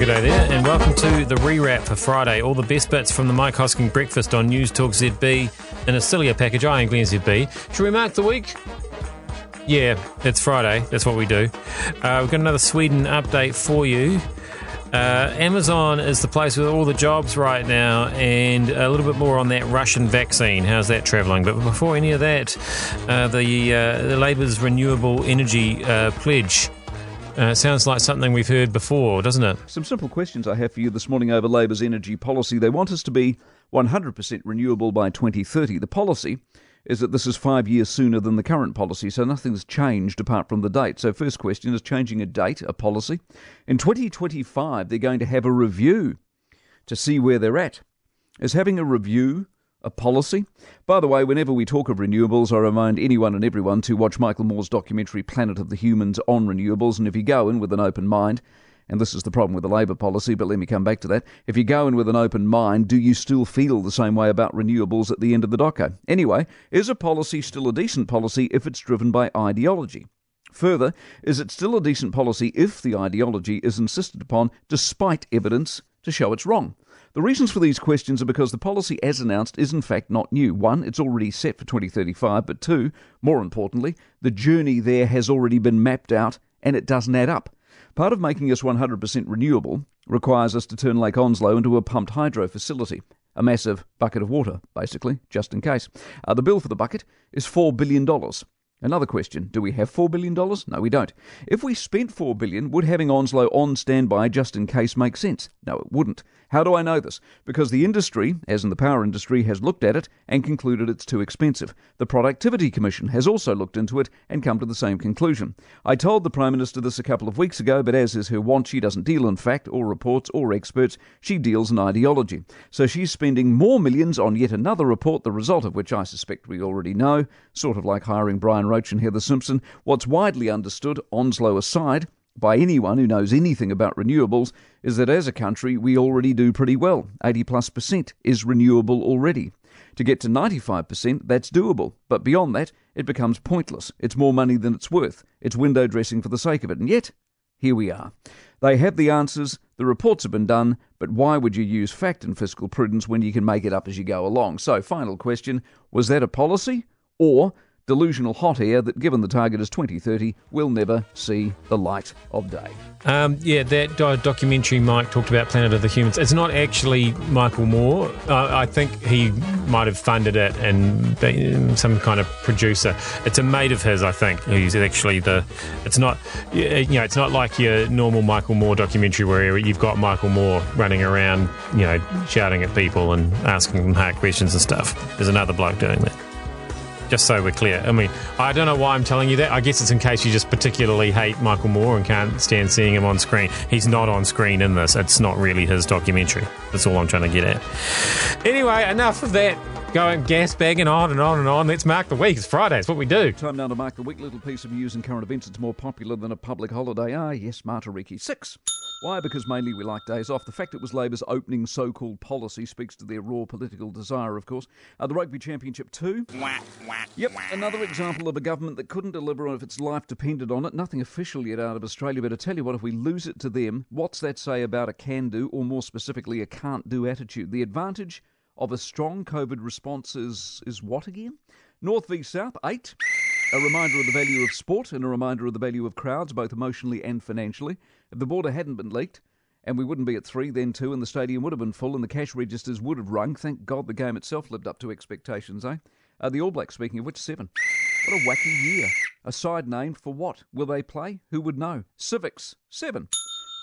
good day there, and welcome to the rewrap for Friday. All the best bits from the Mike Hosking breakfast on News Talk ZB in a sillier package. I am Glenn ZB. Should we mark the week? Yeah, it's Friday. That's what we do. Uh, we've got another Sweden update for you. Uh, Amazon is the place with all the jobs right now, and a little bit more on that Russian vaccine. How's that travelling? But before any of that, uh, the, uh, the Labour's renewable energy uh, pledge. Uh, sounds like something we've heard before, doesn't it? Some simple questions I have for you this morning over Labour's energy policy. They want us to be 100% renewable by 2030. The policy is that this is five years sooner than the current policy, so nothing's changed apart from the date. So, first question is changing a date, a policy. In 2025, they're going to have a review to see where they're at. Is having a review a policy? By the way, whenever we talk of renewables, I remind anyone and everyone to watch Michael Moore's documentary Planet of the Humans on renewables, and if you go in with an open mind, and this is the problem with the Labour policy, but let me come back to that. If you go in with an open mind, do you still feel the same way about renewables at the end of the doco? Anyway, is a policy still a decent policy if it's driven by ideology? Further, is it still a decent policy if the ideology is insisted upon despite evidence to show it's wrong? The reasons for these questions are because the policy as announced is in fact not new. One, it's already set for 2035, but two, more importantly, the journey there has already been mapped out and it doesn't add up. Part of making us 100% renewable requires us to turn Lake Onslow into a pumped hydro facility. A massive bucket of water, basically, just in case. Uh, the bill for the bucket is $4 billion. Another question Do we have $4 billion? No, we don't. If we spent 4 billion, would having Onslow on standby just in case make sense? No, it wouldn't. How do I know this? Because the industry, as in the power industry, has looked at it and concluded it's too expensive. The Productivity Commission has also looked into it and come to the same conclusion. I told the Prime Minister this a couple of weeks ago, but as is her wont, she doesn't deal in fact or reports or experts. She deals in ideology. So she's spending more millions on yet another report, the result of which I suspect we already know, sort of like hiring Brian Roche and Heather Simpson. What's widely understood, Onslow aside, by anyone who knows anything about renewables is that as a country we already do pretty well. 80 plus percent is renewable already. To get to 95%, that's doable. But beyond that, it becomes pointless. It's more money than it's worth. It's window dressing for the sake of it. And yet, here we are. They have the answers, the reports have been done, but why would you use fact and fiscal prudence when you can make it up as you go along? So, final question was that a policy? Or delusional hot air that, given the target is 2030, will never see the light of day. Um, yeah, that documentary Mike talked about Planet of the Humans. It's not actually Michael Moore. I think he might have funded it and been some kind of producer. It's a mate of his, I think, who's actually the. It's not, you know, it's not like your normal Michael Moore documentary where you've got Michael Moore running around, you know, shouting at people and asking them hard questions and stuff. There's another bloke doing that just so we're clear. I mean, I don't know why I'm telling you that. I guess it's in case you just particularly hate Michael Moore and can't stand seeing him on screen. He's not on screen in this. It's not really his documentary. That's all I'm trying to get at. Anyway, enough of that going gas bagging on and on and on. Let's mark the week. It's Friday. It's what we do. Time now to mark the week. Little piece of news and current events. It's more popular than a public holiday. Ah, yes, Matariki. Six. Why? Because mainly we like days off. The fact it was Labour's opening so called policy speaks to their raw political desire, of course. Uh, the Rugby Championship, too. Yep, another example of a government that couldn't deliver if its life depended on it. Nothing official yet out of Australia, but I tell you what, if we lose it to them, what's that say about a can do, or more specifically, a can't do attitude? The advantage of a strong COVID response is, is what again? North v South, eight. A reminder of the value of sport and a reminder of the value of crowds, both emotionally and financially. If the border hadn't been leaked, and we wouldn't be at three, then two, and the stadium would have been full, and the cash registers would have rung. Thank God the game itself lived up to expectations, eh? Uh, the All Blacks, speaking of which, seven. What a wacky year. A side name for what? Will they play? Who would know? Civics, seven.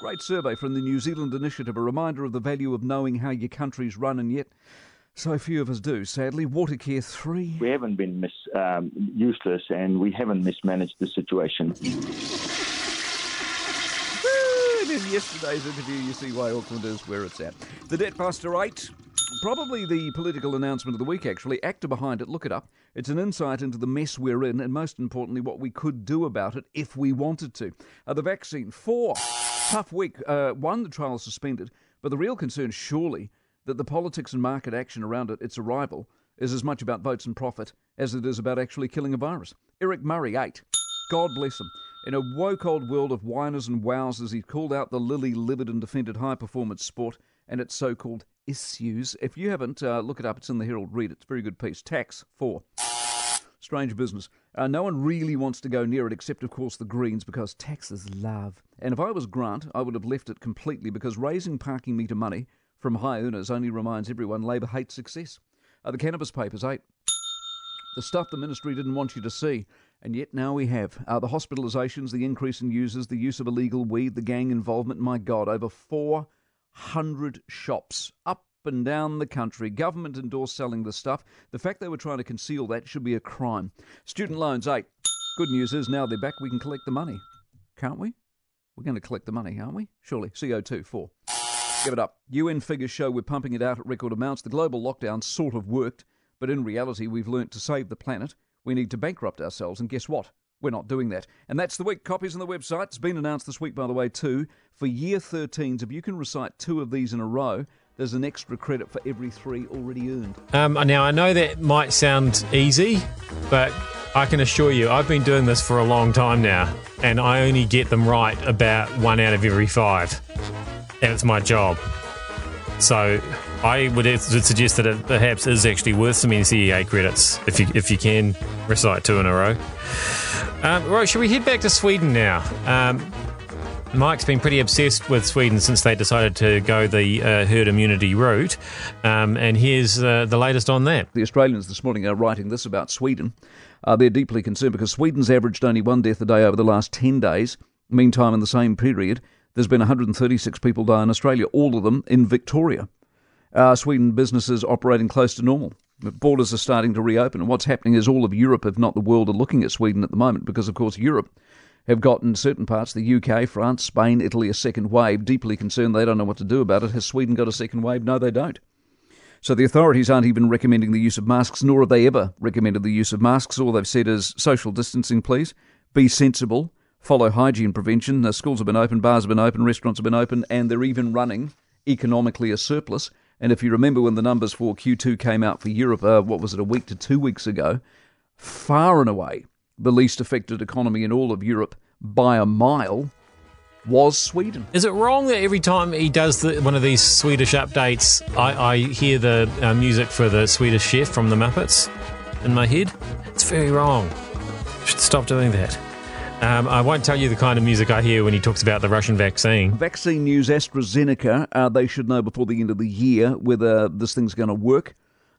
Great survey from the New Zealand Initiative, a reminder of the value of knowing how your country's run, and yet so few of us do, sadly. Watercare 3. We haven't been mis, um, useless and we haven't mismanaged the situation. and in yesterday's interview, you see why Auckland is where it's at. The Debt Buster 8. Probably the political announcement of the week, actually. Actor behind it, look it up. It's an insight into the mess we're in, and most importantly, what we could do about it if we wanted to. Uh, the vaccine, four. Tough week. Uh, one, the trial suspended, but the real concern, surely, that the politics and market action around it, its arrival, is as much about votes and profit as it is about actually killing a virus. Eric Murray, eight. God bless him. In a woke old world of whiners and wowsers, he called out the lily livered and defended high performance sport and its so called issues. If you haven't, uh, look it up. It's in the Herald. Read it. It's a very good piece. Tax 4. Strange business. Uh, no one really wants to go near it except, of course, the Greens because taxes love. And if I was Grant, I would have left it completely because raising parking meter money from high earners only reminds everyone Labour hates success. Uh, the cannabis papers, eight. The stuff the ministry didn't want you to see. And yet now we have. Uh, the hospitalisations, the increase in users, the use of illegal weed, the gang involvement. My God, over 400 shops up and down the country. Government endorsed selling the stuff. The fact they were trying to conceal that should be a crime. Student loans, eight. Good news is now they're back, we can collect the money. Can't we? We're going to collect the money, aren't we? Surely. CO2, four. Give it up. UN figures show we're pumping it out at record amounts. The global lockdown sort of worked, but in reality, we've learnt to save the planet. We need to bankrupt ourselves, and guess what? We're not doing that. And that's the week. Copies on the website. It's been announced this week, by the way, too. For year 13s, if you can recite two of these in a row, there's an extra credit for every three already earned. Um, now, I know that might sound easy, but I can assure you, I've been doing this for a long time now, and I only get them right about one out of every five. And it's my job. So I would suggest that it perhaps is actually worth some NCEA credits if you if you can recite two in a row. Um, right, should we head back to Sweden now? Um, Mike's been pretty obsessed with Sweden since they decided to go the uh, herd immunity route, um, and here's uh, the latest on that. The Australians this morning are writing this about Sweden. Uh, they're deeply concerned because Sweden's averaged only one death a day over the last 10 days. Meantime, in the same period, there's been 136 people die in Australia, all of them in Victoria. Uh, Sweden businesses operating close to normal. Borders are starting to reopen. And what's happening is all of Europe, if not the world, are looking at Sweden at the moment because, of course, Europe have got in certain parts, the UK, France, Spain, Italy, a second wave, deeply concerned they don't know what to do about it. Has Sweden got a second wave? No, they don't. So the authorities aren't even recommending the use of masks, nor have they ever recommended the use of masks. All they've said is social distancing, please. Be sensible. Follow hygiene prevention. The schools have been open, bars have been open, restaurants have been open, and they're even running economically a surplus. And if you remember when the numbers for Q2 came out for Europe, uh, what was it, a week to two weeks ago, far and away the least affected economy in all of Europe by a mile was Sweden. Is it wrong that every time he does the, one of these Swedish updates, I, I hear the uh, music for the Swedish chef from the Muppets in my head? It's very wrong. Should stop doing that. Um, I won't tell you the kind of music I hear when he talks about the Russian vaccine. Vaccine news AstraZeneca, uh, they should know before the end of the year whether this thing's going to work.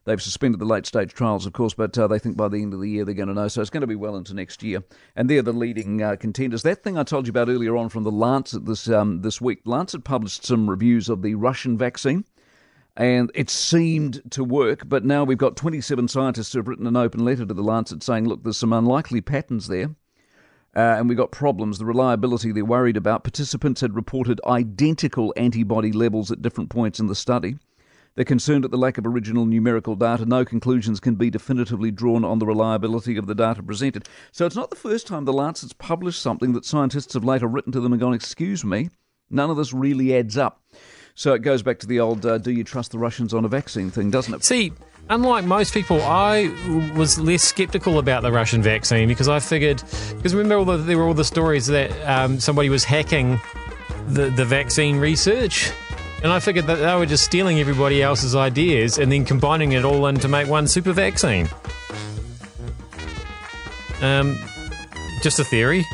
They've suspended the late stage trials, of course, but uh, they think by the end of the year they're going to know. So it's going to be well into next year. And they're the leading uh, contenders. That thing I told you about earlier on from the Lancet this um, this week, Lancet published some reviews of the Russian vaccine. And it seemed to work, but now we've got 27 scientists who have written an open letter to the Lancet saying, look, there's some unlikely patterns there. Uh, and we got problems. The reliability they're worried about. Participants had reported identical antibody levels at different points in the study. They're concerned at the lack of original numerical data. No conclusions can be definitively drawn on the reliability of the data presented. So it's not the first time the Lancet's published something that scientists have later written to them and gone, excuse me, none of this really adds up. So it goes back to the old uh, do you trust the Russians on a vaccine thing, doesn't it? See, unlike most people, I was less skeptical about the Russian vaccine because I figured, because remember the, there were all the stories that um, somebody was hacking the, the vaccine research. And I figured that they were just stealing everybody else's ideas and then combining it all in to make one super vaccine. Um, just a theory.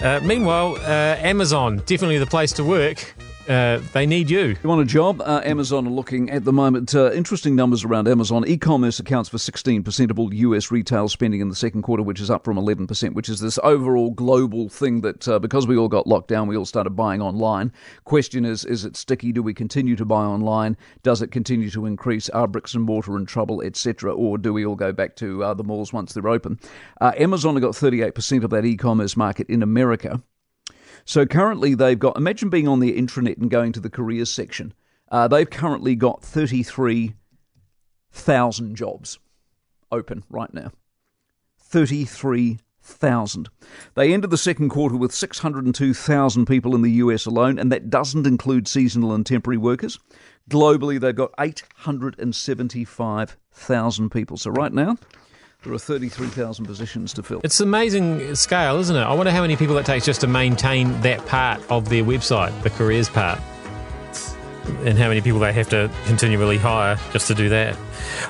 Uh, meanwhile, uh, Amazon, definitely the place to work. Uh, they need you. You want a job? Uh, Amazon are looking at the moment. Uh, interesting numbers around Amazon. E commerce accounts for 16% of all US retail spending in the second quarter, which is up from 11%, which is this overall global thing that uh, because we all got locked down, we all started buying online. Question is, is it sticky? Do we continue to buy online? Does it continue to increase? Are bricks and mortar in trouble, etc.? Or do we all go back to uh, the malls once they're open? Uh, Amazon have got 38% of that e commerce market in America. So currently they've got, imagine being on the intranet and going to the careers section. Uh, they've currently got 33,000 jobs open right now. 33,000. They ended the second quarter with 602,000 people in the US alone, and that doesn't include seasonal and temporary workers. Globally, they've got 875,000 people. So right now, There are 33,000 positions to fill. It's amazing scale, isn't it? I wonder how many people it takes just to maintain that part of their website, the careers part. And how many people they have to continually hire just to do that.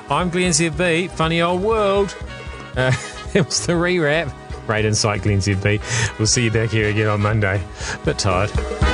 I'm Glenn ZB, funny old world. Uh, it was the rewrap. Great insight, Glenn ZB. We'll see you back here again on Monday. Bit tired.